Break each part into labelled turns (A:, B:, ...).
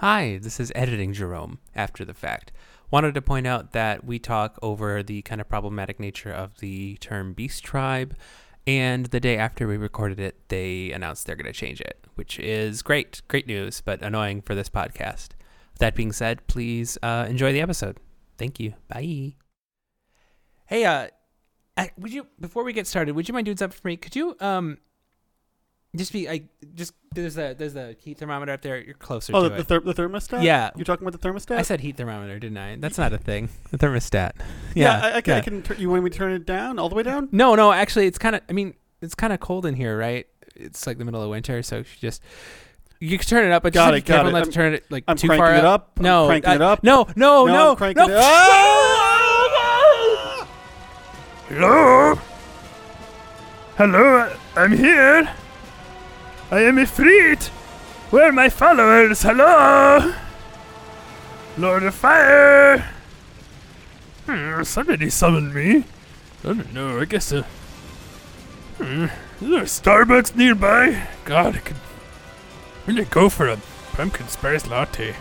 A: Hi, this is Editing Jerome after the fact. Wanted to point out that we talk over the kind of problematic nature of the term beast tribe, and the day after we recorded it, they announced they're going to change it, which is great, great news, but annoying for this podcast. That being said, please uh, enjoy the episode. Thank you. Bye. Hey, uh, would you before we get started, would you mind doing something for me? Could you um just be I just there's a there's a heat thermometer up there. You're closer
B: Oh,
A: to
B: the,
A: it.
B: the, ther- the thermostat?
A: Yeah.
B: You're talking about the thermostat?
A: I said heat thermometer, didn't I? That's not a thing. The thermostat.
B: yeah.
A: Yeah.
B: I, I can. I can tur- you want me to turn it down all the way down?
A: No, no. Actually, it's kind of. I mean, it's kind of cold in here, right? It's like the middle of winter, so you just you can turn it up, but
B: Got
A: just
B: it,
A: be
B: got
A: careful
B: it.
A: not to
B: I'm-
A: turn it like
B: I'm
A: too
B: cranking
A: far
B: it
A: up.
B: up. I'm
A: No,
B: cranking
A: I-
B: it up.
A: No, no,
B: No,
A: no,
B: I'm cranking
A: no.
B: it Ah!
C: Hello? Hello, I'm here. I am Ifrit. Where are my followers? Hello? Lord of Fire. Hmm, somebody summoned me. I don't know, I guess uh, hmm, is there a Starbucks nearby? God, I could really go for a pumpkin spice latte.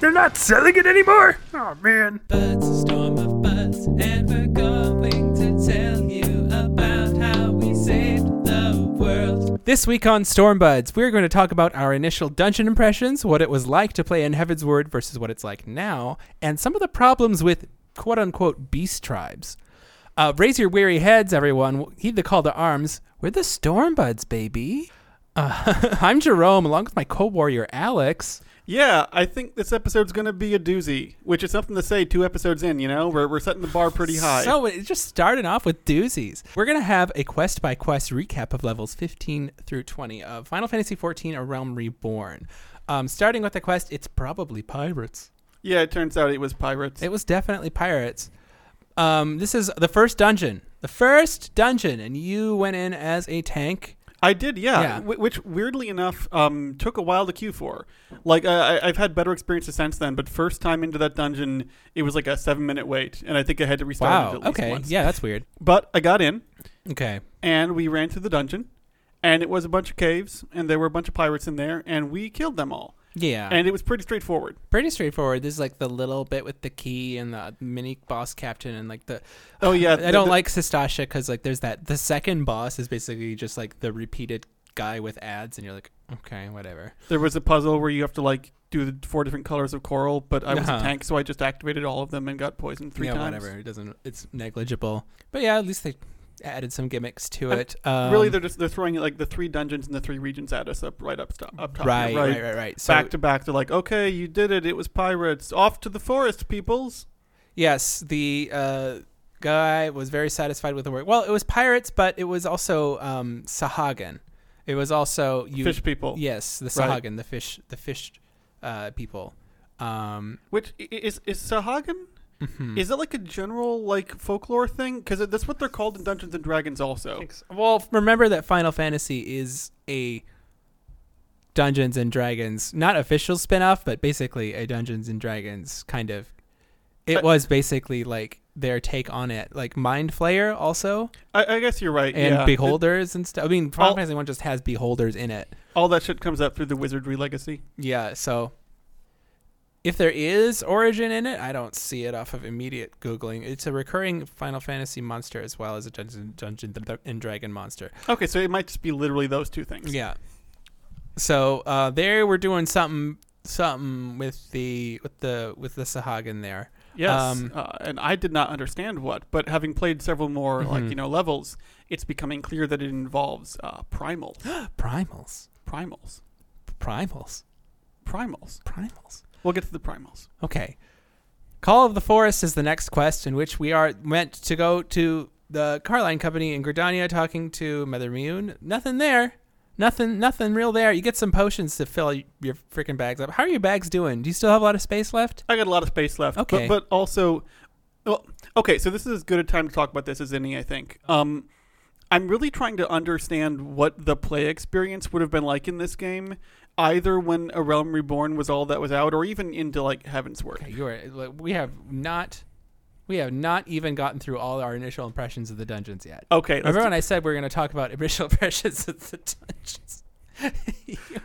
C: They're not selling it anymore? Oh man.
A: This week on Stormbuds, we're going to talk about our initial dungeon impressions, what it was like to play in Heavensward versus what it's like now, and some of the problems with quote unquote beast tribes. Uh, raise your weary heads, everyone. Heed the call to arms. We're the Stormbuds, baby. Uh, I'm Jerome, along with my co warrior, Alex.
B: Yeah, I think this episode's going to be a doozy, which is something to say two episodes in, you know? We're, we're setting the bar pretty high.
A: So it's just starting off with doozies. We're gonna have a quest by quest recap of levels 15 through 20 of Final Fantasy XIV A Realm Reborn. Um, starting with the quest, it's probably pirates.
B: yeah, it turns out it was pirates.
A: It was definitely pirates. Um, this is the first dungeon, the first dungeon, and you went in as a tank.
B: I did, yeah.
A: Yeah.
B: wh- Which, weirdly enough, um, took a while to queue for. Like, I, I- I've had better experiences since then, but first time into that dungeon, it was like a seven minute wait, and I think I had to restart
A: Wow.
B: it at least
A: Okay.
B: once.
A: Yeah, that's weird.
B: But I got in,
A: Okay.
B: and we ran through the dungeon, and it was a bunch of caves, and there were a bunch of pirates in there, and we killed them all.
A: Yeah.
B: And it was pretty straightforward.
A: pretty straightforward. This is like the little bit with the key and the mini boss captain and like the.
B: Oh, yeah,
A: I
B: the-
A: don't
B: the-
A: like Sastasha because like there's that the second boss is basically just like the repeated guy with ads and you're like okay whatever.
B: There was a puzzle where you have to, like, do the four different colors of coral, but I was
A: Uh-huh.
B: a tank, so I just activated all of them and got poisoned three
A: yeah,
B: times.
A: whatever. It doesn't. It's negligible. But yeah, at least they added some gimmicks to it. Um,
B: really, they're just they're throwing like the three dungeons and the three regions at us up right up, sto- up top.
A: right,
B: here,
A: right, right, right. So
B: back to back. They're like, okay, you did it. It was pirates. Off to the forest, peoples.
A: yes, the uh, guy was very satisfied with the work. Well, it was pirates, but it was also um, Sahagin. It was also you.
B: Fish people.
A: Yes, the
B: Right.
A: Sahagin, the fish, the fish uh, people. Um,
B: Which is is Sahagin?
A: Mhm.
B: Is it like a general like folklore thing? Because that's what they're called in Dungeons and Dragons, also.
A: Well, remember that Final Fantasy is a Dungeons and Dragons, not official spin-off, but basically a Dungeons and Dragons kind of. It
B: But-
A: was basically like their take on it, like Mind Flayer also,
B: I, I guess you're right.
A: and
B: yeah.
A: Beholders and stuff. I mean, Final
B: All-
A: Fantasy One just has Beholders in it.
B: It- all that shit comes up through the wizardry legacy.
A: Yeah, so if there is origin in it, I don't see it off of immediate googling. It's a recurring Final Fantasy monster as well as a Dungeon Dungeon and Dragon monster.
B: Okay, so it might just be literally those two things.
A: Yeah. So uh, there we're doing something something with the with the with the Sahagin there.
B: Yes.
A: Um,
B: uh, and I did not understand what, but having played several more like
A: Mhm.
B: you know levels, it's becoming clear that it involves uh, primal,
A: Primals.
B: primals,
A: Primals.
B: primals.
A: Primals.
B: We'll get to the primals.
A: Okay. Call of the Forest is the next quest in which we are meant to go to the Carline Canopy in Gridania talking to Mother Miounne. Nothing there. Nothing nothing real there. You get some potions to fill your freaking bags up. How are your bags doing? Do you still have a lot of space left?
B: I got a lot of space left.
A: Okay.
B: But, but also, well, okay, so this is as good a time to talk about this as any, I think. Um, I'm really trying to understand what the play experience would have been like in this game, either when A Realm Reborn was all that was out, or even into like Heavensward.
A: Okay, you are. like, We have not, we have not even gotten through all our initial impressions of the dungeons yet.
B: Okay,
A: Remember when I said we are going to talk about initial impressions of the dungeons?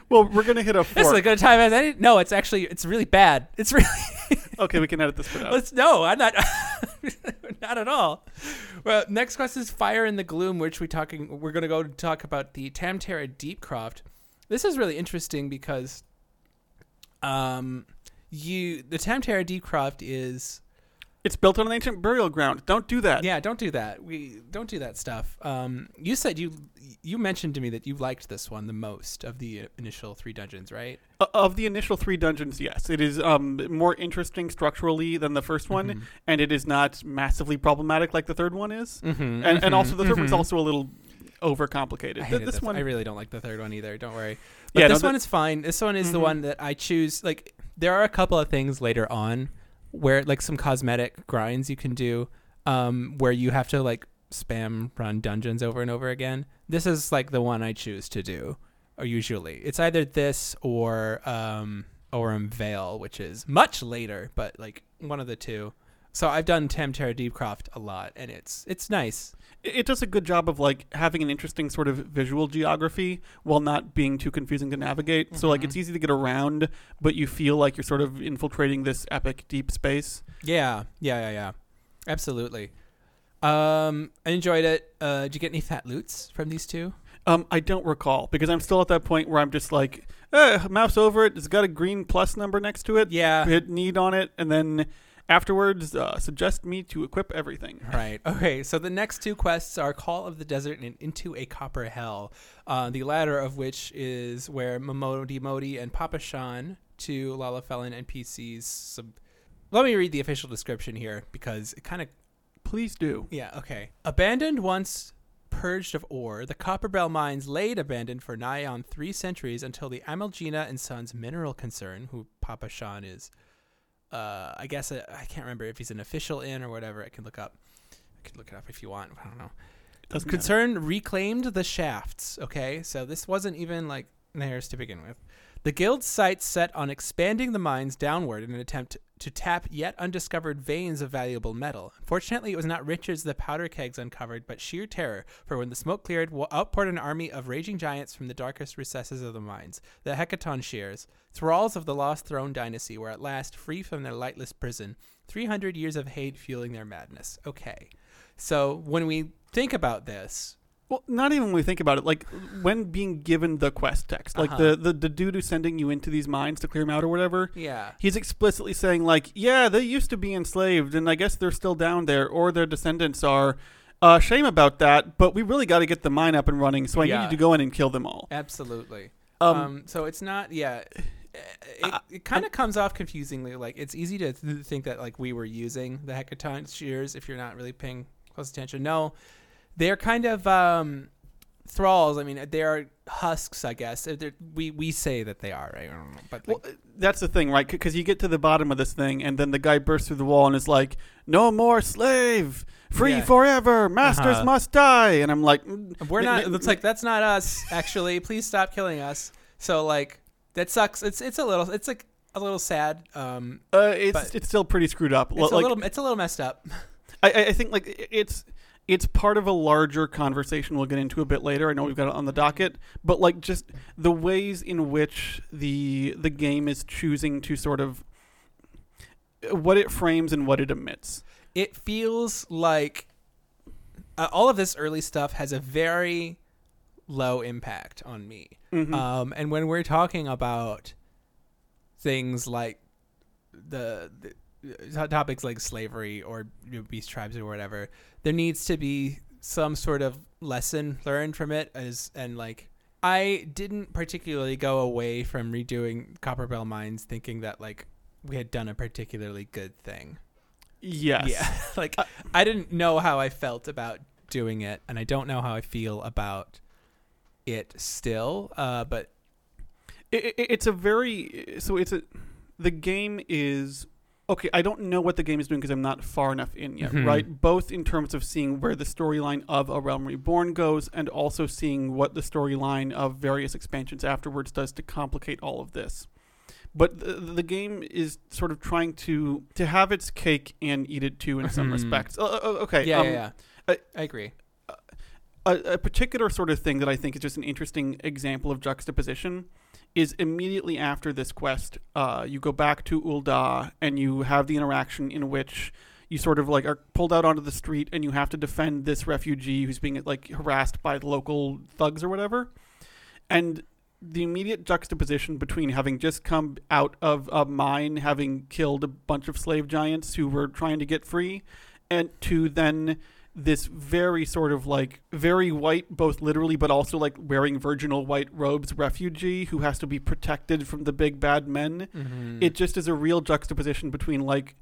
B: Well, we're gonna hit a
A: This is a good time as any. No, it's actually it's really bad. It's really.
B: okay, we can edit this out.
A: Let's no, I'm not. not at all. Well, next question is Fire in the Gloom, which we talking. We're gonna go talk about the Tamtara Deepcroft. This is really interesting because, um, you the Tamtara Deepcroft is
B: It's built on an ancient burial ground. Don't do that.
A: yeah. Don't do that. We don't do that stuff. Um, you said you you mentioned to me that you liked this one the most of the initial three dungeons, right?
B: O- Of the initial three dungeons, yes, it is um, more interesting structurally than the first one,
A: Mhm.
B: and it is not massively problematic like the third one is.
A: Mm-hmm,
B: And, and also, the third one's also a little overcomplicated.
A: I hated
B: this
A: the-
B: one,
A: I really don't like the third one either. Don't worry. But
B: Yeah,
A: this
B: the-
A: one is fine. This one is the
B: Mhm.
A: one that I choose. Like, there are a couple of things later on where, like, some cosmetic grinds you can do, um, where you have to like spam run dungeons over and over again. This is like the one I choose to do. Or usually, it's either this or um, Aurum Vale, which is much later, but like one of the two. So I've done Tamtara Deepcroft a lot, and it's it's nice.
B: it it does a good job of like having an interesting sort of visual geography while not being too confusing to navigate. So like
A: Mhm.
B: it's easy to get around, but you feel like you're sort of infiltrating this epic deep space.
A: Yeah, yeah, yeah, yeah. Absolutely. Um, I enjoyed it. Uh, did you get any fat loots from these two?
B: Um, I don't recall because I'm still at that point where I'm just like, eh, mouse over it. It's got a green plus number next to it.
A: Yeah.
B: Hit need on it, and then afterwards uh, suggest me to equip everything.
A: Right. Okay. So the next two quests are Call of the Desert and Into a Copper Hell. Uh, the latter of which is where Momodi Modi and Papashan, two Lalafellan NPCs. Sub- Let me read the official description here because it kind of
B: Please do.
A: Yeah, okay. Abandoned once purged of ore, the Copperbell mines laid abandoned for nigh on three centuries until the Amajina and Sons mineral concern, who Papashan is, uh, I guess uh, I can't remember if he's an official in or whatever. I can look up. I can look it up if you want. I don't know.
B: Doesn't matter.
A: Concern reclaimed the shafts. Okay, so this wasn't even like theirs to begin with. The guild's sights set on expanding the mines downward in an attempt to tap yet undiscovered veins of valuable metal. Fortunately, it was not riches the powder kegs uncovered, but sheer terror, for when the smoke cleared, wa- outpoured an army of raging giants from the darkest recesses of the mines. The Hecatoncheires, thralls of the Lost Throne dynasty, were at last free from their lightless prison, 300 years of hate fueling their madness. Okay. So when we think about this,
B: Well, not even when we think about it. Like when being given the quest text, like
A: Uh-huh.
B: the, the the dude who's sending you into these mines to clear them out or whatever.
A: yeah.
B: He's explicitly saying like, yeah, they used to be enslaved, and I guess they're still down there, or their descendants are. Uh, shame about that, but we really got to get the mine up and running. So I
A: Yeah.
B: need you to go in and kill them all.
A: Absolutely.
B: Um,
A: Um, so it's not, yeah. It,
B: Uh,
A: it kind of comes off confusingly. Like it's easy to th- think that like we were using the Hecatoncheires if you're not really paying close attention. No, they're kind of um, thralls. I mean, they are husks, I guess. They're, we we say that they are, right? I don't know, but like,
B: Well, that's the thing, right? Because you get to the bottom of this thing, and then the guy bursts through the wall and is like, "No more slave, free
A: Yeah.
B: forever. Masters
A: Uh-huh.
B: must die." And I'm like, mm,
A: we're not. It's like that's not us. Actually, please stop killing us. So like that sucks. It's it's a little. It's like a little sad. Um,
B: uh, it's it's still pretty screwed up.
A: it's
B: L-
A: a
B: like,
A: little. It's a little messed up.
B: I, I I think like it's it's part of a larger conversation we'll get into a bit later. I know we've got it on the docket, but like just the ways in which the the game is choosing to sort of what it frames and what it emits.
A: it feels like uh, all of this early stuff has a very low impact on me.
B: Mhm.
A: Um, and when we're talking about things like the, the topics like slavery or you know, beast tribes or whatever, there needs to be some sort of lesson learned from it. As and like, I didn't particularly go away from redoing Copperbell Mines thinking that like we had done a particularly good thing.
B: yes.
A: Yeah. like
B: Uh,
A: I didn't know how I felt about doing it and I don't know how I feel about it still. Uh but
B: it, it, it's a very so it's a the game is okay i don't know what the game is doing because i'm not far enough in yet
A: Mhm.
B: right both in terms of seeing where the storyline of a realm reborn goes and also seeing what the storyline of various expansions afterwards does to complicate all of this but the, the game is sort of trying to to have its cake and eat it too in some
A: Mhm.
B: respects uh, uh, okay
A: yeah,
B: um,
A: yeah, yeah.
B: I-
A: I agree.
B: a, a particular sort of thing that I think is just an interesting example of juxtaposition is immediately after this quest, uh, you go back to Ul'dah and you have the interaction in which you sort of like are pulled out onto the street and you have to defend this refugee who's being like harassed by the local thugs or whatever. And the immediate juxtaposition between having just come out of a mine, having killed a bunch of slave giants who were trying to get free, and to then this very sort of like very white, both literally but also like wearing virginal white robes refugee who has to be protected from the big bad men.
A: Mm-hmm.
B: It just is a real juxtaposition between like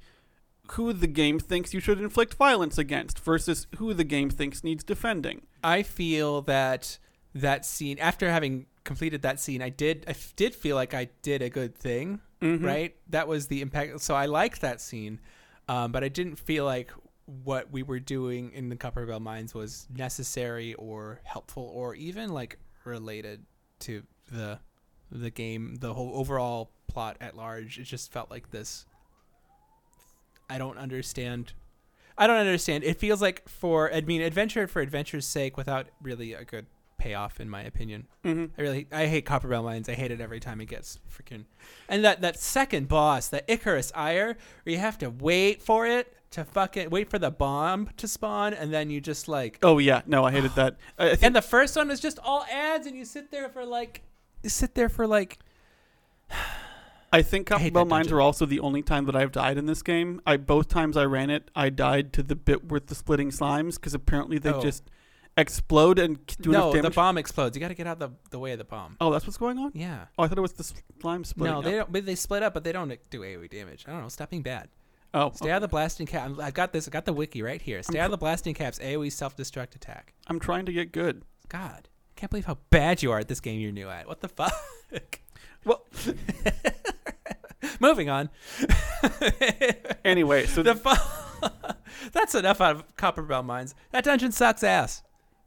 B: who the game thinks you should inflict violence against versus who the game thinks needs defending.
A: I feel that that scene after having completed that scene, I did I did feel like I did a good thing,
B: Mhm.
A: right? That was the impact. So I liked that scene, um, but I didn't feel like what we were doing in the Copperbell Mines was necessary or helpful or even like related to the the game, the whole overall plot at large. It just felt like this. I don't understand. I don't understand. It feels like for I mean adventure for adventure's sake without really a good payoff in my opinion.
B: Mhm.
A: I really I hate Copperbell Mines. I hate it every time it gets freaking And that that second boss, the Ichorous Ire, where you have to wait for it to fucking wait for the bomb to spawn and then you just like
B: Oh yeah, no, I hated that. I think
A: and the first one is just all ads and you sit there for like you sit there for like
B: I think
A: I hate
B: Copperbell
A: that
B: Mines
A: dungeon.
B: are also the only time that I've died in this game. I both times I ran it, I died to the bit with the splitting slimes because apparently they
A: Oh.
B: just explode and k- do
A: no
B: enough
A: the
B: damage.
A: bomb explodes. You got to get out the the way of the bomb.
B: oh, that's what's going on.
A: Yeah.
B: Oh, I thought it was the slime splitting.
A: No,
B: up.
A: they don't. But they split up, but they don't do AOE damage. I don't know. Stop being bad.
B: Oh,
A: Stay out of the blasting cap. I'm- I've got this. I got the wiki right here. Stay out of the blasting caps. AOE self destruct attack.
B: I'm trying to get good.
A: God, I can't believe how bad you are at this game. You're new at. What the fuck?
B: Well-
A: moving on.
B: Anyway, so
A: the fu- That's enough out of Copperbell Mines. That dungeon sucks ass.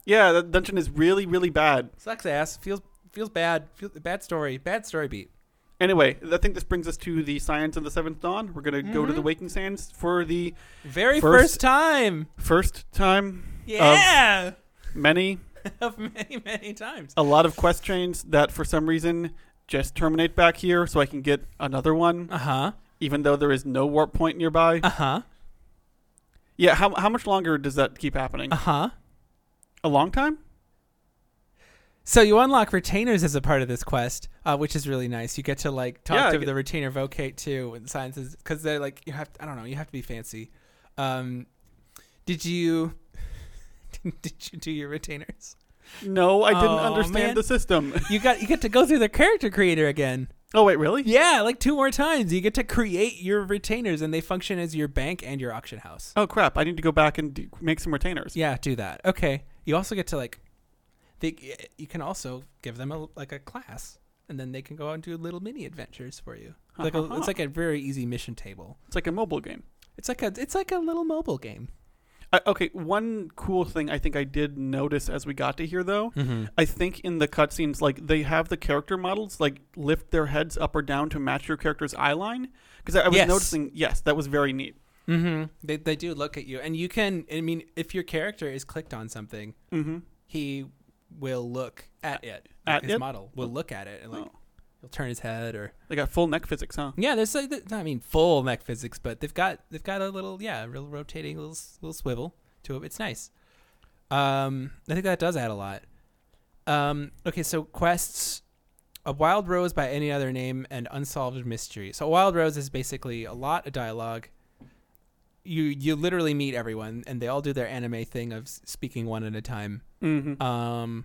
B: yeah, that dungeon is really, really bad.
A: Sucks ass. Feels feels bad. Feel, bad story. Bad story beat.
B: Anyway, I think this brings us to the Scions of the Seventh Dawn. We're gonna go to the
A: Mhm.
B: Waking Sands for the
A: Very
B: First-
A: first, time.
B: first time
A: Yeah.
B: many
A: Of many many times.
B: a lot of quest chains that for some reason just terminate back here so I can get another one,
A: Uh huh.
B: even though there is no warp point nearby.
A: Uh huh.
B: yeah, how, how much longer does that keep happening?
A: Uh huh.
B: A long time?
A: So you unlock retainers as a part of this quest, uh, which is really nice. You get to like talk
B: Yeah,
A: to the retainer vocate too and sciences because they're like you have. to, I don't know. You have to be fancy. Um, did you? did you do your retainers?
B: No, I didn't
A: Oh,
B: understand
A: man.
B: the system.
A: You got you get to go through the character creator again.
B: oh wait, really?
A: Yeah, like two more times. You get to create your retainers, and they function as your bank and your auction house.
B: Oh crap! I need to go back and do, make some retainers.
A: Yeah, do that. Okay. You also get to like, they you can also give them a like a class, and then they can go out and do little mini adventures for you. It's like a, it's like a very easy mission table.
B: It's like a mobile game.
A: It's like a it's like a little mobile game.
B: Uh, okay, one cool thing I think I did notice as we got to here though.
A: Mm-hmm.
B: I think in the cutscenes, like they have the character models like lift their heads up or down to match your character's eye line. Because I, I was
A: Yes.
B: noticing, yes, that was very neat.
A: Mm-hmm. They they do look at you, and you can. I mean, if your character is clicked on something,
B: Mm-hmm.
A: he will look at it.
B: At
A: his
B: it?
A: model will look at it, and like
B: Oh.
A: he'll turn his head or
B: They got full neck physics, huh?
A: Yeah, there's like I mean full neck physics, but they've got they've got a little yeah, a real rotating little little swivel to it. It's nice. Um, I think that does add a lot. Um, okay, so quests, a wild rose by any other name, and unsolved mystery. So a wild rose is basically a lot of dialogue. You you literally meet everyone, and they all do their anime thing of speaking one at a time.
B: Mm-hmm.
A: Um,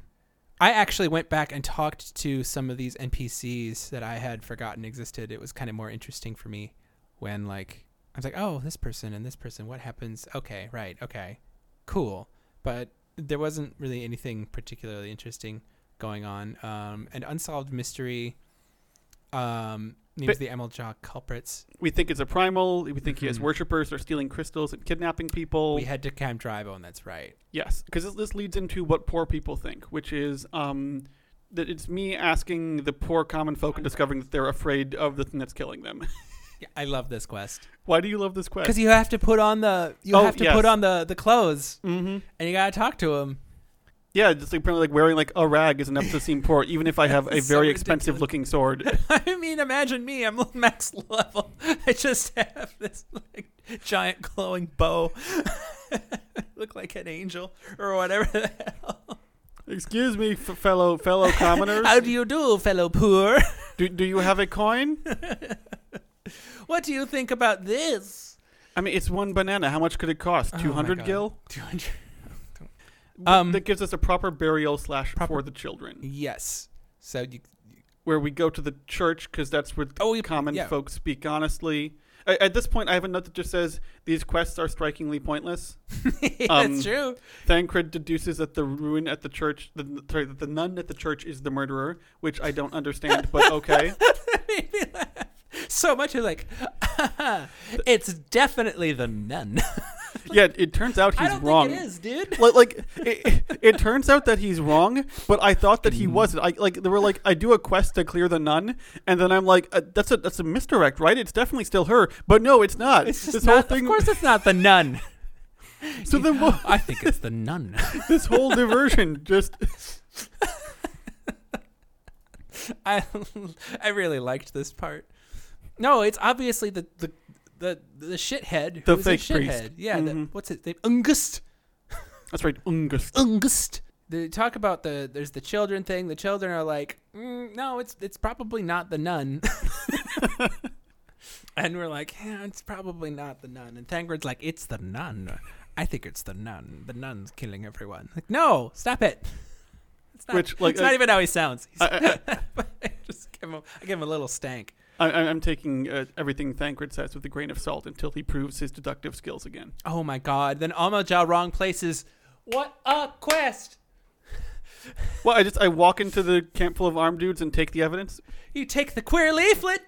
A: I actually went back and talked to some of these NPCs that I had forgotten existed. It was kind of more interesting for me when like I was like, oh, this person and this person, what happens? Okay, right, okay, cool. But there wasn't really anything particularly interesting going on. Um, an unsolved mystery. Um, names
B: But-
A: the Amalj'aa culprits.
B: we think it's a primal. We think he has
A: Mhm.
B: worshippers. They're stealing crystals and kidnapping people.
A: We head to Camp Drybone. That's right.
B: yes, because this, this leads into what poor people think, which is um, that it's me asking the poor common folk and discovering that they're afraid of the thing that's killing them.
A: Yeah, I love this quest
B: Why do you love this quest?
A: because you have to put on the you
B: Oh,
A: have to
B: yes.
A: put on the the clothes
B: mm-hmm.
A: and you gotta talk to him.
B: Yeah, just like apparently like wearing like a rag is enough to seem poor, even if I have a
A: so
B: very expensive looking sword.
A: I mean, imagine me. I'm max level. I just have this like giant glowing bow. Look like an angel or whatever the hell.
B: Excuse me, f- fellow fellow commoners.
A: How do you do, fellow poor?
B: do, do you have a coin?
A: What do you think about this?
B: I mean, it's one banana. How much could it cost?
A: Oh
B: Two hundred gil.
A: 200.
B: Um, that gives us a proper burial slash
A: Proper-
B: for the children,
A: Yes. So you.
B: where we go to the church because that's where
A: Oh, you,
B: common
A: yeah.
B: folks speak honestly. A- At this point, I have a note that just says these quests are strikingly pointless. Um,
A: That's true.
B: Thancred deduces that the ruin at the church, the, sorry, that the nun at the church is the murderer, which I don't understand, but okay.
A: made me laugh so much. You're like, it's definitely the nun.
B: Yeah, it turns out he's
A: I
B: he's
A: don't
B: wrong.
A: think it is, dude.
B: Like, like it, it turns out that he's wrong, but I thought that he wasn't. I like they were like, I do a quest to clear the nun, and then I'm like, uh, that's a that's a misdirect, right? It's definitely still her, but no, it's not.
A: It's just
B: this
A: not,
B: whole thing.
A: Of course, it's not the nun.
B: so then, what,
A: I think it's the nun.
B: this whole diversion just
A: I I really liked this part. No, it's obviously the the the, the shithead.
B: The fake
A: shithead.
B: priest.
A: Yeah. The,
B: Mhm.
A: what's his name? Ungust.
B: that's right, Ungust.
A: Ungust. They talk about the there's the children thing. The children are like, mm, no, it's it's probably not the nun. and we're like, yeah, it's probably not the nun. And Thancred's like, it's the nun. I think it's the nun. The nun's killing everyone. Like, no, stop it. It's not,
B: Which, like,
A: it's not
B: uh,
A: even how he sounds.
B: I, I,
A: I just give him, I give him a little stank.
B: I, I'm taking uh, everything Thancred says with a grain of salt until he proves his deductive skills again.
A: Oh my god. Then Amalj'aa wrong places. What a quest!
B: Well, I just I walk into the camp full of armed dudes and take the evidence.
A: You take the queer leaflet.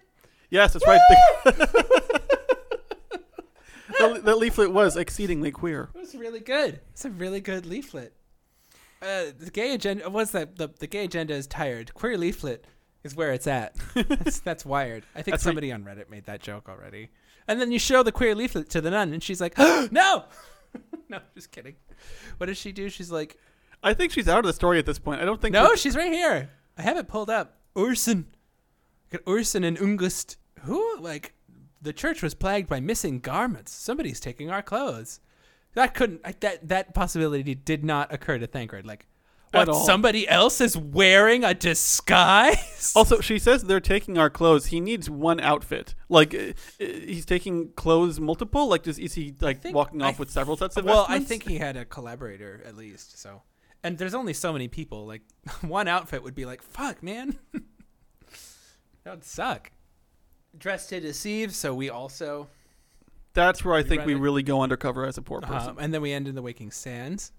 B: Yes, that's right. The, that leaflet was exceedingly queer.
A: It was really good. It's a really good leaflet. Uh, the gay agenda. What's that? The, the gay agenda is tired. Queer leaflet is where it's at. that's, that's wired. I think
B: That's
A: somebody on Reddit made that joke already. And then you show the queer leaflet to the nun, and she's like, "No, no, just kidding." What does she do? She's like,
B: I think she's out of the story at this point. I don't think.
A: "No, she's right here. I have it pulled up. Urson, got Urson and Ungust. Who like the church was plagued by missing garments. Somebody's taking our clothes." That couldn't. I, that that possibility did not occur to Thancred. Like, what?
B: all.
A: Somebody else is wearing a disguise.
B: Also, she says they're taking our clothes. He needs one outfit. Like uh, uh, he's taking clothes multiple. Like, does is he like
A: think-
B: walking
A: I
B: off with several sets of
A: well, I think he had a collaborator at least. So, and there's only so many people. Like, one outfit would be like, "Fuck, man." that would suck. Dressed to deceive. So we also,
B: that's where I think we really go undercover as a poor person.
A: um, and then we end in the Waking Sands.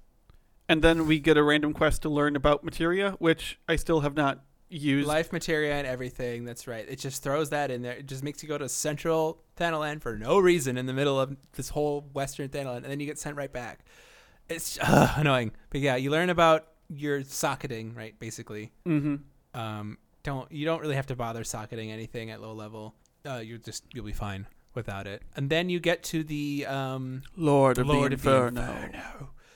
B: And then we get a random quest to learn about materia, which I still have not used.
A: Life materia and everything. That's right. It just throws that in there. It just makes you go to Central Thanalan for no reason in the middle of this whole Western Thanalan, and then you get sent right back. It's uh, annoying, but yeah, you learn about your socketing, right? Basically,
B: Mm-hmm.
A: um, don't you don't really have to bother socketing anything at low level. Uh, you just you'll be fine without it. And then you get to the um,
B: Lord of
A: Lord
B: the
A: of the
B: Inferno.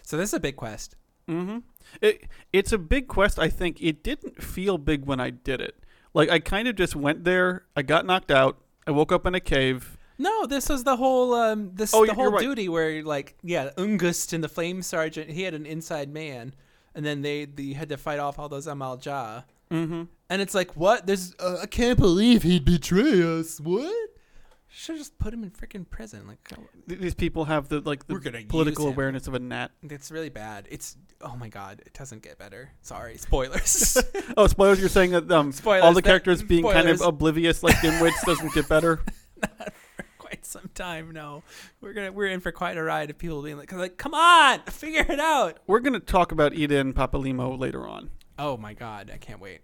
A: So this is a big quest.
B: Mm-hmm. It it's a big quest. I think it didn't feel big when I did it. Like I kind of just went there. I got knocked out. I woke up in a cave.
A: No, this was the whole um this
B: Oh,
A: the whole
B: right.
A: duty where like yeah, Ungust and the Flame Sergeant, he had an inside man, and then they they had to fight off all those Amalj'aa.
B: Mm-hmm.
A: And it's like, what? There's uh, I can't believe he'd betray us. What? Should just put him in freaking prison. Like
B: These people have the like the
A: We're gonna use
B: political
A: him.
B: awareness of a gnat.
A: it's really bad. It's oh my god, it doesn't get better. Sorry, spoilers.
B: Oh, spoilers! You're saying that um,
A: Spoilers,
B: all the
A: that-
B: characters being kind of
A: spoilers.
B: oblivious, like dimwits, doesn't get better.
A: Not for quite some time. No, we're gonna we're in for quite a ride of people being like, like, come on, figure it out.
B: We're gonna talk about Ida and Papalimo later on.
A: Oh my god, I can't wait.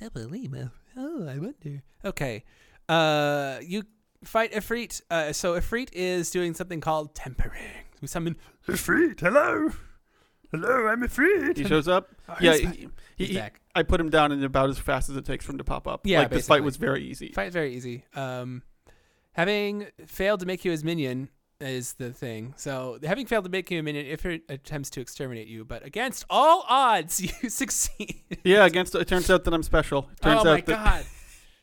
A: Papalimo. Oh, I wonder. Okay. Uh you fight Ifrit. Uh so Ifrit is doing something called tempering. We summon
C: Ifrit, hello. Hello, I'm Ifrit.
B: He shows up.
A: Oh,
B: yeah,
A: he's
B: he,
A: He's
B: he-
A: back.
B: I put him down in about as fast as it takes for him to pop up.
A: Yeah,
B: like this fight was very easy.
A: Fight very easy. Um having failed to make you his minion, is the thing. So having failed to make you a minion, if it attempts to exterminate you, but against all odds, you succeed.
B: Yeah, against it turns out that I'm special. It turns
A: oh my
B: that
A: god!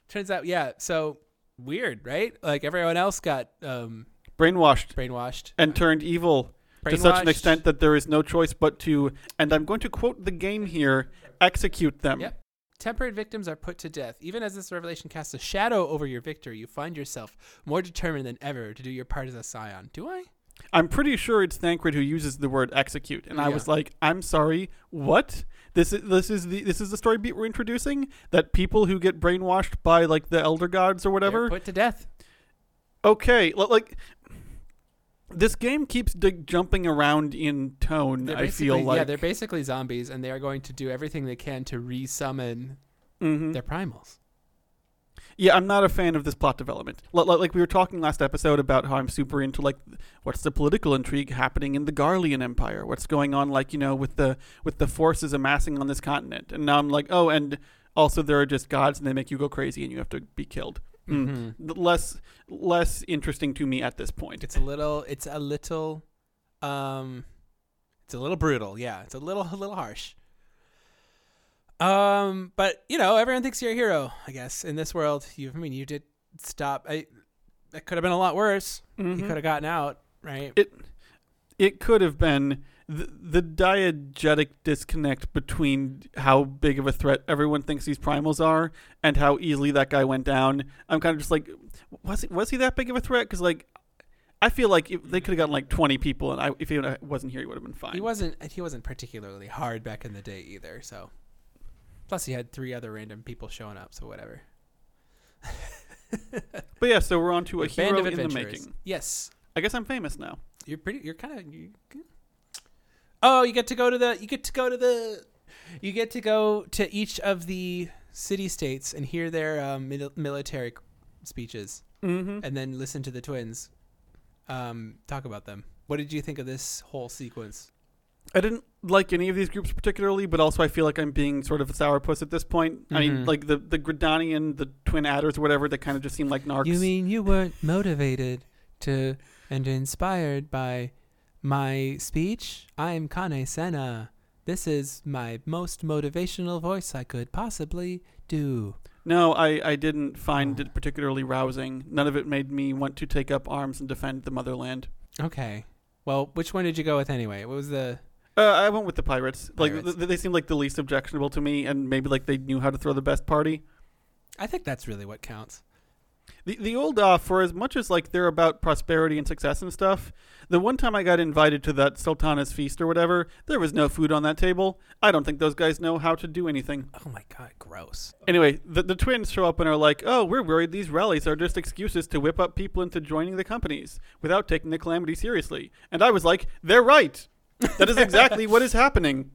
A: Turns out, yeah. So weird, right? Like everyone else got um,
B: brainwashed
A: brainwashed
B: and turned evil to such an extent that there is no choice but to, and I'm going to quote the game here, execute them.
A: Yep. Temperate victims are put to death. Even as this revelation casts a shadow over your victory, you find yourself more determined than ever to do your part as a scion. Do I?
B: I'm pretty sure it's Thancred who uses the word execute, and I
A: Yeah.
B: was like, I'm sorry, what? This is this is the this is the story beat we're introducing that people who get brainwashed by like the elder gods or
A: They're
B: whatever.
A: put to death.
B: Okay, li- like this game keeps dig- jumping around in tone.
A: They're
B: I feel like
A: yeah, they're basically zombies, and they are going to do everything they can to re-summon
B: Mhm.
A: their primals.
B: Yeah, I'm not a fan of this plot development. Li- li- Like we were talking last episode about how I'm super into like what's the political intrigue happening in the Garlean Empire? What's going on like, you know, with the with the forces amassing on this continent. And now I'm like, "Oh, and also there are just gods and they make you go crazy and you have to be killed." Mm.
A: Mhm.
B: Less less interesting to me at this point.
A: It's a little. It's a little. Um, it's a little brutal. Yeah, it's a little a little harsh. Um, but you know, everyone thinks you're a hero. I guess in this world, you. I mean, you did stop. I. It could have been a lot worse. You
B: Mhm.
A: could have gotten out, right?
B: it it could have been the, the diegetic disconnect between how big of a threat everyone thinks these primals are and how easily that guy went down. I'm kind of just like, was he, was he that big of a threat? Because like, I feel like if they could have gotten like 20 people, and I, if he wasn't here, he would have been fine.
A: He wasn't. He wasn't particularly hard back in the day either. So, plus he had three other random people showing up. So whatever.
B: But yeah, so we're on to a
A: A band
B: hero
A: of
B: in the making.
A: Yes,
B: I guess I'm famous now.
A: you're pretty. You're kind of. You, oh, you get to go to the. You get to go to the. You get to go to each of the city states and hear their um, mil- military speeches,
B: Mm-hmm.
A: and then listen to the twins um, talk about them. What did you think of this whole sequence?
B: I didn't like any of these groups particularly, but also I feel like I'm being sort of a sourpuss at this point. I mean,
A: Mhm.
B: like the the Gridanian, the twin adders, or whatever, they kind of just seem like narcs.
A: You mean you weren't motivated to and inspired by my speech? I'm Kan-E-Senna. This is my most motivational voice I could possibly do.
B: No, I, I didn't find
A: Oh.
B: it particularly rousing. None of it made me want to take up arms and defend the motherland.
A: Okay. Well, which one did you go with anyway? What was the
B: Uh, I went with the pirates. Like
A: Pirates.
B: th- they seemed like the least objectionable to me, and maybe like they knew how to throw the best party.
A: I think that's really what counts.
B: The the old uh, for as much as like they're about prosperity and success and stuff. The one time I got invited to that Sultana's feast or whatever, there was no food on that table. I don't think those guys know how to do anything.
A: Oh my god, gross.
B: Anyway, the, the twins show up and are like, "Oh, we're worried these rallies are just excuses to whip up people into joining the companies without taking the calamity seriously." And I was like, "They're right. That is exactly what is happening.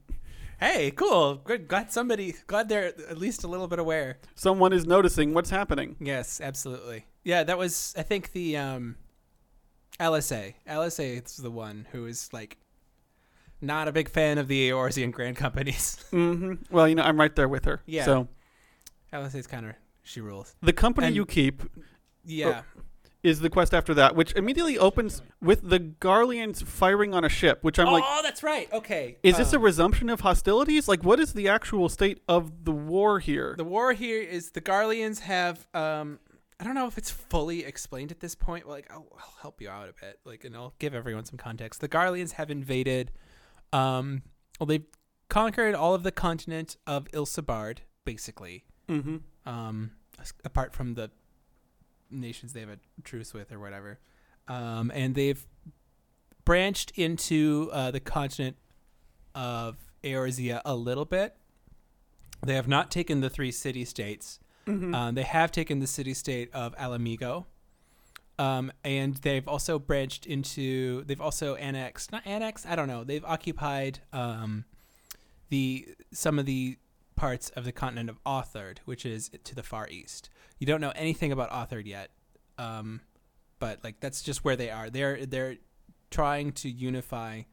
A: Hey, cool. Good. Glad somebody glad they're at least a little bit aware.
B: Someone is noticing what's happening."
A: Yes, absolutely. Yeah, that was I think the um Alisaie. Alisaie is the one who is like not a big fan of the Eorzean Grand Companies.
B: hmm Well, you know, I'm right there with her.
A: Yeah.
B: So
A: Alisaie is kind of she rules.
B: the company
A: And-
B: you keep
A: Yeah.
B: Is the quest after that, which immediately opens with the Garleans firing on a ship, which I'm
A: oh,
B: like, oh,
A: that's right. Okay.
B: is this a
A: Um,
B: resumption of hostilities? Like, what is the actual state of the war here?
A: The war here is the Garleans have um I don't know if it's fully explained at this point. Like I'll, I'll help you out a bit. Like and I'll give everyone some context. The Garleans have invaded um well they've conquered all of the continent of Ilsabard, basically.
B: mm-hmm.
A: Um apart from the nations they have a truce with or whatever. Um and they've branched into uh, the continent of Eorzea a little bit. They have not taken the three city states.
B: Mm-hmm.
A: Um, they have taken the city state of Ala Mhigo. Um, and they've also branched into, they've also annexed, not annexed, I don't know, they've occupied um, the some of the parts of the continent of Othard, which is to the far east. You don't know anything about Othard yet, um, but like that's just where they are. They're they're trying to unify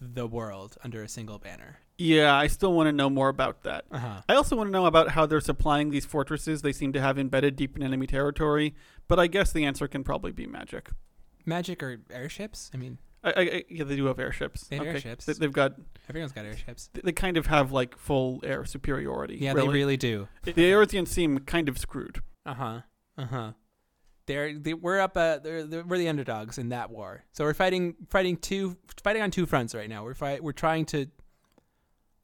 A: the world under a single banner.
B: yeah, I still want to know more about that.
A: Uh huh.
B: I also want to know about how they're supplying these fortresses they seem to have embedded deep in enemy territory, but I guess the answer can probably be magic.
A: magic or airships? I mean,
B: I, I, yeah, they do have airships.
A: They have
B: okay.
A: airships.
B: They, they've got.
A: everyone's got airships.
B: They they kind of have like full air superiority.
A: Yeah,
B: really.
A: they really do.
B: The Earthians seem kind of screwed.
A: Uh huh. Uh huh. They're they, we're up. Uh, they're, they're, we're the underdogs in that war. So we're fighting fighting two fighting on two fronts right now. We're fight we're trying to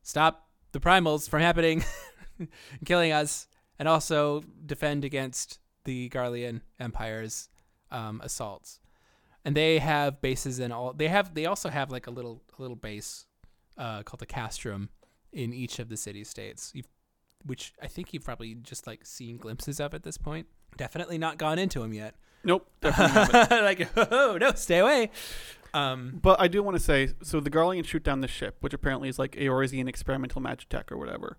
A: stop the primals from happening, and killing us, and also defend against the Garlean Empire's um, assaults. And they have bases in all. They have. They also have like a little a little base uh, called the Castrum in each of the city states. You've which I think you've probably just like seen glimpses of at this point. Definitely not gone into them yet.
B: Nope, definitely not.
A: like, oh no, stay away. Um,
B: But I do want to say, so the Garleans shoot down the ship, which apparently is like Eorzean experimental magic tech or whatever,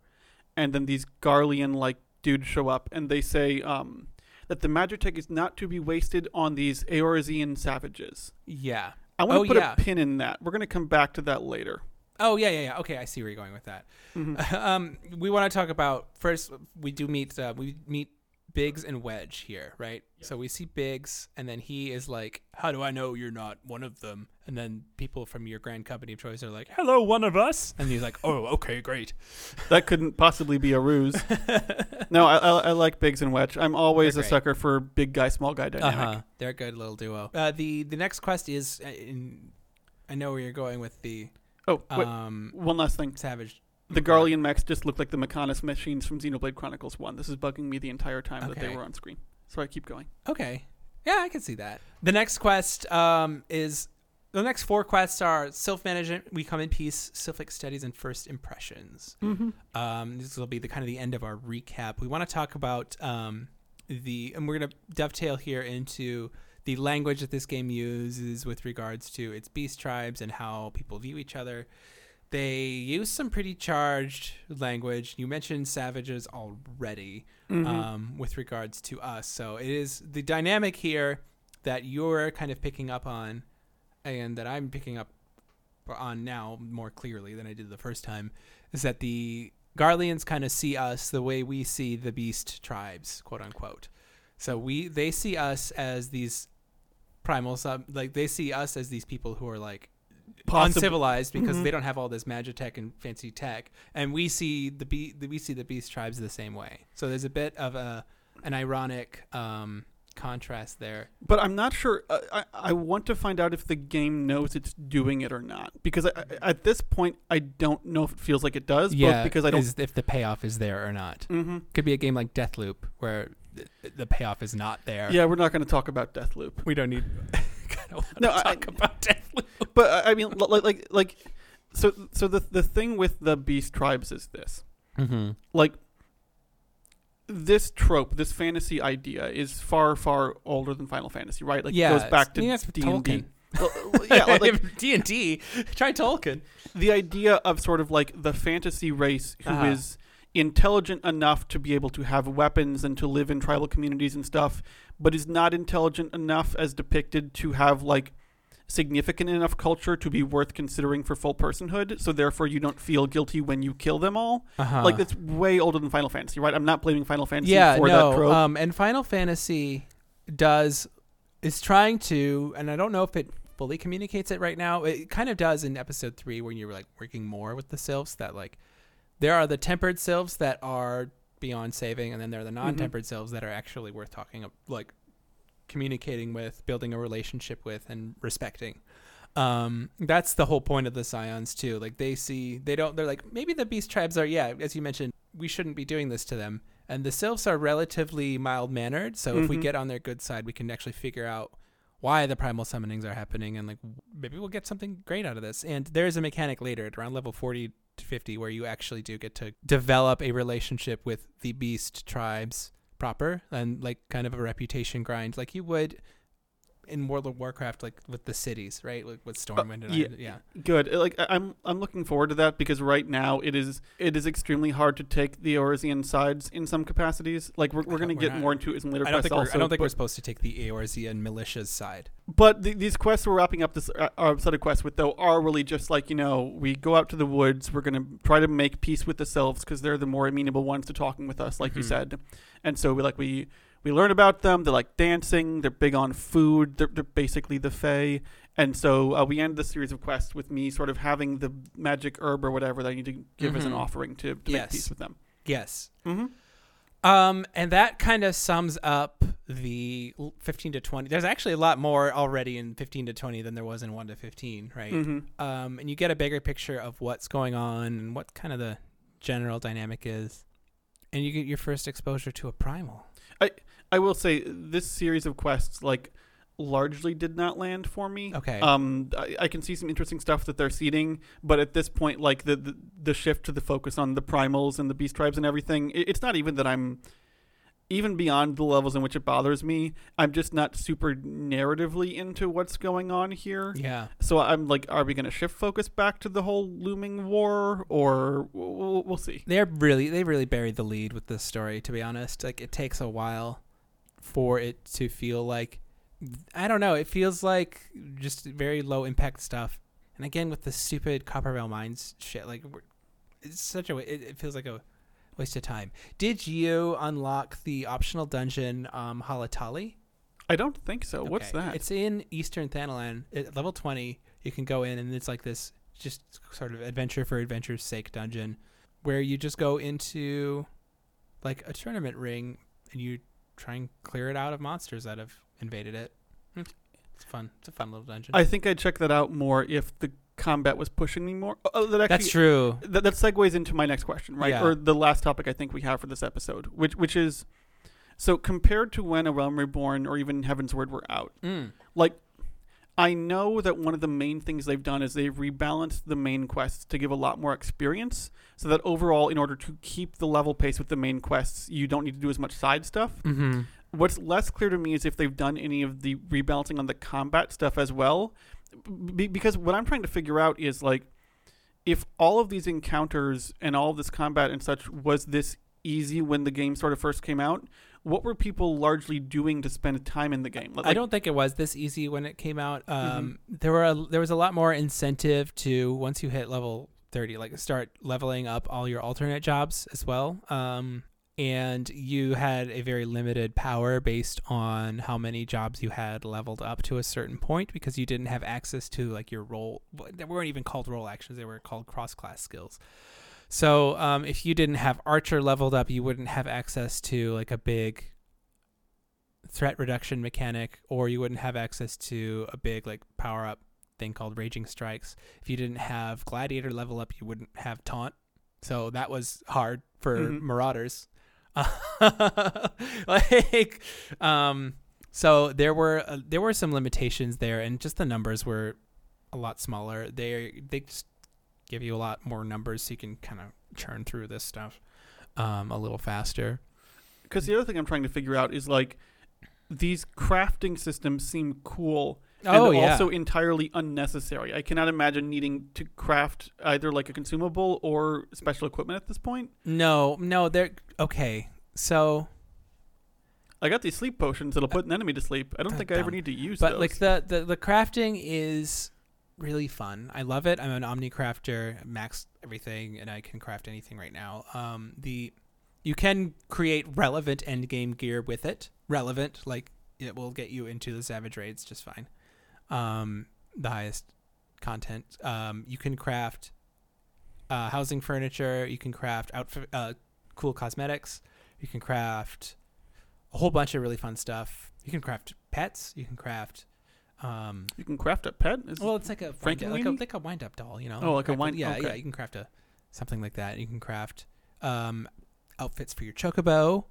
B: and then these Garlean like dudes show up and they say um, that the magitech is not to be wasted on these Eorzean savages.
A: yeah.
B: I want to
A: Oh,
B: put
A: yeah.
B: a pin in that. We're going to come back to that later.
A: Oh yeah, yeah, yeah. Okay, I see where you're going with that.
B: Mhm.
A: um, we want to talk about first. We do meet. Uh, we meet Biggs and Wedge here, right? So we see Biggs, and then he is like, "How do I know you're not one of them?" And then people from your grand company of choice are like,
C: Hello, one of us.
A: and he's like, "Oh, okay, great."
B: That couldn't possibly be a ruse. no, I, I, I like Biggs and Wedge. I'm always a sucker for big guy, small guy dynamic.
A: Uh-huh. They're a good little duo. Uh, the the next quest is, uh, in, I know where you're going with the
B: Oh, wait,
A: um,
B: one last thing.
A: Savage.
B: The Garlean mechs just look like the Mechanis machines from Xenoblade Chronicles 1. This is bugging me the entire time that they were on screen. So I keep going.
A: Okay. Yeah, I can see that. The next quest um, is the next four quests are self management. We come in peace, Sylphic studies, and first impressions.
B: Mm-hmm.
A: Um, this will be the kind of the end of our recap. We want to talk about um, the, and we're going to dovetail here into the language that this game uses with regards to its beast tribes and how people view each other. They use some pretty charged language. You mentioned savages already
B: Mm-hmm.
A: um, with regards to us. So it is the dynamic here that you're kind of picking up on, and that I'm picking up on now more clearly than I did the first time, is that the Garleans kind of see us the way we see the beast tribes, quote unquote. So we they see us as these primals, um, like they see us as these people who are like uncivilized because
B: Mhm.
A: they don't have all this magitech and fancy tech, and we see the be- we see the beast tribes the same way. So there's a bit of a an ironic um, contrast there.
B: But I'm not sure. Uh, I, I want to find out if the game knows it's doing it or not. Because I, I, at this point, I don't know if it feels like it does. both because I don't.
A: is if the payoff is there or not.
B: hmm
A: Could be a game like Deathloop where th- the payoff is not there.
B: Yeah, we're not going to talk about Deathloop.
A: we don't need. I don't want
B: No,
A: to
B: I-
A: talk about Deathloop.
B: But I I mean, like, like, like, so, so the the thing with the beast tribes is this:
A: Mm-hmm.
B: like, this trope, this fantasy idea, is far, far older than Final Fantasy, right? Like,
A: yeah,
B: it goes back to
A: yeah,
B: D and D.
A: Tolkien.
B: Yeah, like, like
A: D and D. Try Tolkien.
B: the idea of sort of like the fantasy race who is
A: Uh-huh.
B: Intelligent enough to be able to have weapons and to live in tribal communities and stuff, but is not intelligent enough as depicted to have like significant enough culture to be worth considering for full personhood. So therefore, you don't feel guilty when you kill them all.
A: Uh-huh.
B: Like that's way older than Final Fantasy, right? I'm not blaming Final Fantasy
A: yeah,
B: for
A: no.
B: that trope.
A: Um, and Final Fantasy does is trying to, and I don't know if it fully communicates it right now. It kind of does in episode three when you're like working more with the sylphs. That like there are the tempered sylphs that are beyond saving, and then there are the non-tempered sylphs that are actually worth talking of, like communicating with, building a relationship with, and respecting. Um, that's the whole point of the scions too. Like they see, they don't. They're like maybe the beast tribes are. Yeah, as you mentioned, we shouldn't be doing this to them. And the sylphs are relatively mild mannered. So if we
B: Mhm.
A: get on their good side, we can actually figure out why the primal summonings are happening, and like maybe we'll get something great out of this. And there is a mechanic later at around level forty to fifty where you actually do get to develop a relationship with the beast tribes proper and like kind of a reputation grind like you would in World of Warcraft like with the cities, right? Like with Stormwind and
B: yeah.
A: yeah.
B: Good. Uh, Like I- I'm, I'm looking forward to that because right now it is, it is extremely hard to take the Eorzean sides in some capacities. Like we're, we're going to get
A: not-
B: more into it in later
A: I don't
B: quests
A: think we're,
B: also.
A: I don't think
B: but,
A: we're supposed to take the Eorzean militias side.
B: but the, these quests we're wrapping up this uh, our set of quests with though are really just like you know we go out to the woods. We're going to try to make peace with the sylphs because they're the more amenable ones to talking with us, like you
A: Mhm.
B: said. And so we like we we learn about them. They like dancing. They're big on food. They're, they're basically the Fae. And so uh, we end the series of quests with me sort of having the magic herb or whatever that I need to give as an
A: Mhm.
B: offering to, to
A: Yes.
B: make peace with them.
A: Yes.
B: Mm-hmm.
A: Um, and that kind of sums up the 15 to 20. There's actually a lot more already in 15 to 20 than there was in 1 to 15, right?
B: Mm-hmm.
A: Um, and you get a bigger picture of what's going on and what kind of the general dynamic is. And you get your first exposure to a primal.
B: I will say this series of quests like largely did not land for me.
A: Okay.
B: Um, I, I can see some interesting stuff that they're seeding, but at this point, like the the, the shift to the focus on the primals and the beast tribes and everything, it, it's not even that I'm even beyond the levels in which it bothers me. I'm just not super narratively into what's going on here.
A: yeah.
B: So I'm like, are we going to shift focus back to the whole looming war, or we'll, we'll see.
A: They're really they really buried the lead with this story to be honest. Like it takes a while for it to feel like I don't know, it feels like just very low impact stuff. And again with the stupid Copperbell Mines shit like it's such a it, it feels like a waste of time. Did you unlock the optional dungeon um Halatali?
B: I don't think so. What's that?
A: It's in Eastern Thanalan at level 20. You can go in and it's like this just sort of adventure for adventure's sake dungeon where you just go into like a tournament ring and you try and clear it out of monsters that have invaded it. It's fun. It's a fun little dungeon.
B: I think I'd check that out more if the combat was pushing me more. Oh, that actually,
A: That's true.
B: That, that segues into my next question, right?
A: Yeah.
B: Or the last topic I think we have for this episode, which which is so compared to when A Realm Reborn or even Heavensward were out,
A: Mm.
B: like I know that one of the main things they've done is they've rebalanced the main quests to give a lot more experience, so that overall, in order to keep the level pace with the main quests, you don't need to do as much side stuff.
A: Mm-hmm.
B: What's less clear to me is if they've done any of the rebalancing on the combat stuff as well. Be- because what I'm trying to figure out is like if all of these encounters and all of this combat and such was this easy when the game sort of first came out, what were people largely doing to spend time in the game? Like,
A: I don't think it was this easy when it came out.
B: Mm-hmm.
A: Um, There were a, there was a lot more incentive to once you hit level thirty, like start leveling up all your alternate jobs as well. Um, and you had a very limited power based on how many jobs you had leveled up to a certain point because you didn't have access to like your role. They weren't even called role actions; they were called cross class skills. So um, if you didn't have Archer leveled up, you wouldn't have access to like a big threat reduction mechanic, or you wouldn't have access to a big like power up thing called Raging Strikes. If you didn't have Gladiator level up, you wouldn't have Taunt. So that was hard for
B: Mhm.
A: Marauders. like, um, so there were uh, there were some limitations there, and just the numbers were a lot smaller. They they just give you a lot more numbers, so you can kind of churn through this stuff um, a little faster.
B: because the other thing I'm trying to figure out is like these crafting systems seem cool and
A: Oh yeah.
B: also entirely unnecessary. I cannot imagine needing to craft either like a consumable or special equipment at this point.
A: No, no, they're okay. So,
B: I got these sleep potions that'll put an enemy to sleep. I don't think I ever need to use
A: but
B: those.
A: like the, the the crafting is really fun. I love it. I'm an omni crafter, max everything, and I can craft anything right now. Um, the you can create relevant end game gear with it. Relevant, like it will get you into the savage raids just fine. Um, the highest content. Um, you can craft uh, housing furniture. You can craft outfit, uh, cool cosmetics. You can craft a whole bunch of really fun stuff. You can craft pets. You can craft. Um,
B: you can craft a pet. Is
A: well, it's like a up, like a like a wind up doll, you know.
B: Oh, like a wind-
A: Yeah,
B: okay.
A: yeah. You can craft a something like that. You can craft um, outfits for your chocobo,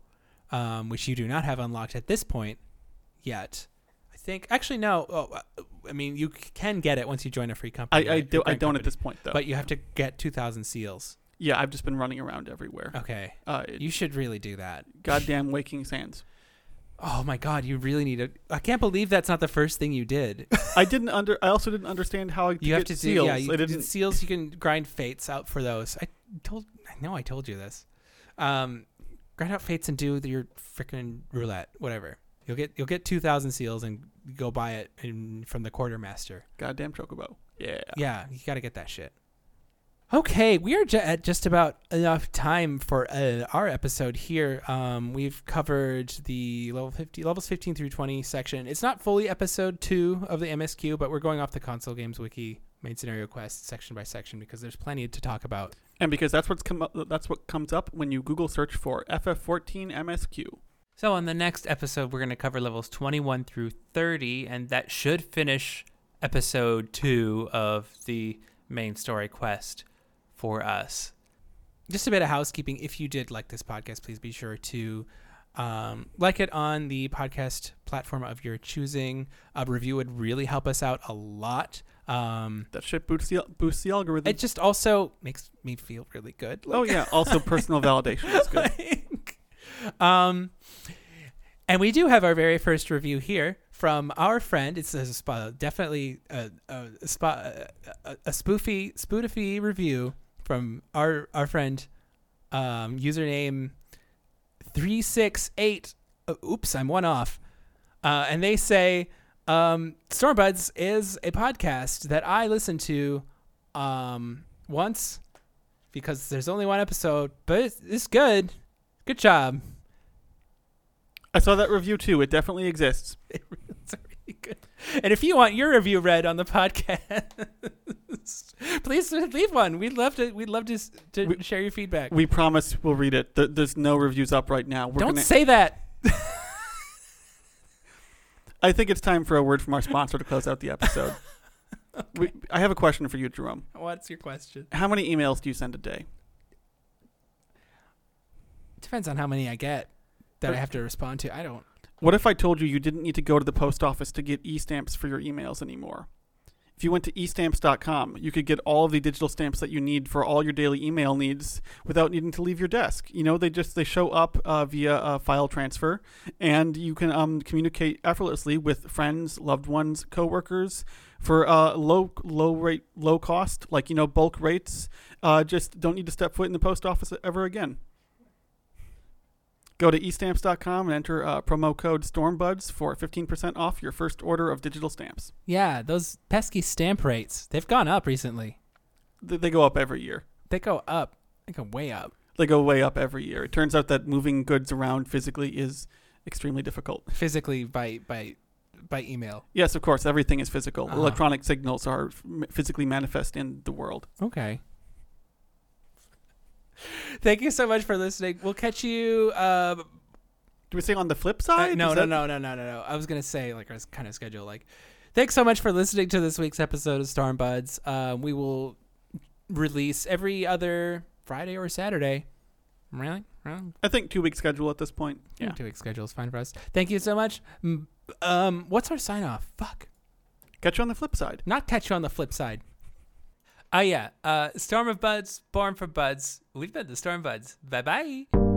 A: um, which you do not have unlocked at this point yet. I think actually no. Oh, uh, I mean, you can get it once you join a free company.
B: I,
A: right?
B: do, I don't at this point though.
A: But you have to get two thousand seals.
B: yeah, I've just been running around everywhere.
A: Okay,
B: Uh, it-
A: you should really do that.
B: goddamn waking sands.
A: Oh my god, you really need to. I can't believe that's not the first thing you did.
B: I didn't under. I also didn't understand how
A: You have to do
B: seals.
A: yeah. You,
B: I didn't.
A: Seals. You can grind fates out for those. I told. I know I told you this. Um, grind out fates and do your freaking roulette. Whatever. You'll get you'll get two thousand seals and go buy it in, from the quartermaster.
B: Goddamn chocobo. Yeah.
A: Yeah, you got to get that shit. Okay, we are ju- at just about enough time for uh, our episode here. Um, we've covered the level 50, levels 15 through 20 section. It's not fully episode two of the MSQ, but we're going off the console games wiki main scenario quest section by section because there's plenty to talk about.
B: And because that's what's come up, that's what comes up when you Google search for FF14 MSQ.
A: So on the next episode, we're going to cover levels 21 through 30, and that should finish episode two of the main story quest for us. Just a bit of housekeeping. If you did like this podcast, please be sure to um, like it on the podcast platform of your choosing. A review would really help us out a lot. Um,
B: That shit boosts the, boosts the algorithm.
A: it just also makes me feel really good.
B: oh yeah, also personal validation is good.
A: Like, um, and we do have our very first review here from our friend. It's a definitely a, a, a, a spoofy, spoofy review from our our friend. Um, username three six eight. Uh, oops, I'm one off. Uh, and they say um, Stormbuds is a podcast that I listened to um, once because there's only one episode, but it's, it's good. Good job.
B: I saw that review too. It definitely exists.
A: It's really good. And if you want your review read on the podcast, please leave one. We'd love to. We'd love to, to
B: We-
A: share your feedback.
B: We promise we'll read it. Th- There's no reviews up right now. We're
A: Don't
B: gonna,
A: say that.
B: I think it's time for a word from our sponsor to close out the episode. we, I have a question for you, Jerome.
A: What's your question?
B: How many emails do you send a day?
A: Depends on how many I get that I have to respond to. I don't.
B: What if I told you you didn't need to go to the post office to get e-stamps for your emails anymore? If you went to estamps.com, you could get all of the digital stamps that you need for all your daily email needs without needing to leave your desk. You know, they just they show up uh, via file transfer, and you can um, communicate effortlessly with friends, loved ones, coworkers for uh, low low rate low cost, like you know bulk rates. Uh, just don't need to step foot in the post office ever again. Go to estamps.com and enter uh, promo code StormBuds for 15% off your first order of digital stamps.
A: Yeah, those pesky stamp rates. They've gone up recently.
B: They, they go up every year.
A: They go up. They go way up.
B: They go way up every year. It turns out that moving goods around physically is extremely difficult.
A: Physically by by by email.
B: Yes, of course, everything is physical.
A: Uh-huh.
B: Electronic signals are physically manifest in the world.
A: Okay. Thank you so much for listening. We'll catch you. Uh,
B: Do we say on the flip
A: uh,
B: side?
A: no,
B: Is
A: no,
B: that-
A: no, no, no, no, no. I was gonna say like our kind of schedule. Like, thanks so much for listening to this week's episode of Storm Buds. Um, we will release every other Friday or Saturday. Really? Really?
B: I think two week schedule at this point. Yeah.
A: Two week schedule is fine for us. Thank you so much. Um, what's our sign off? Fuck.
B: Catch you on the flip side.
A: Not catch you on the flip side. Oh yeah. Uh, Storm of Buds, born for buds. We've been the Storm Buds. Bye bye.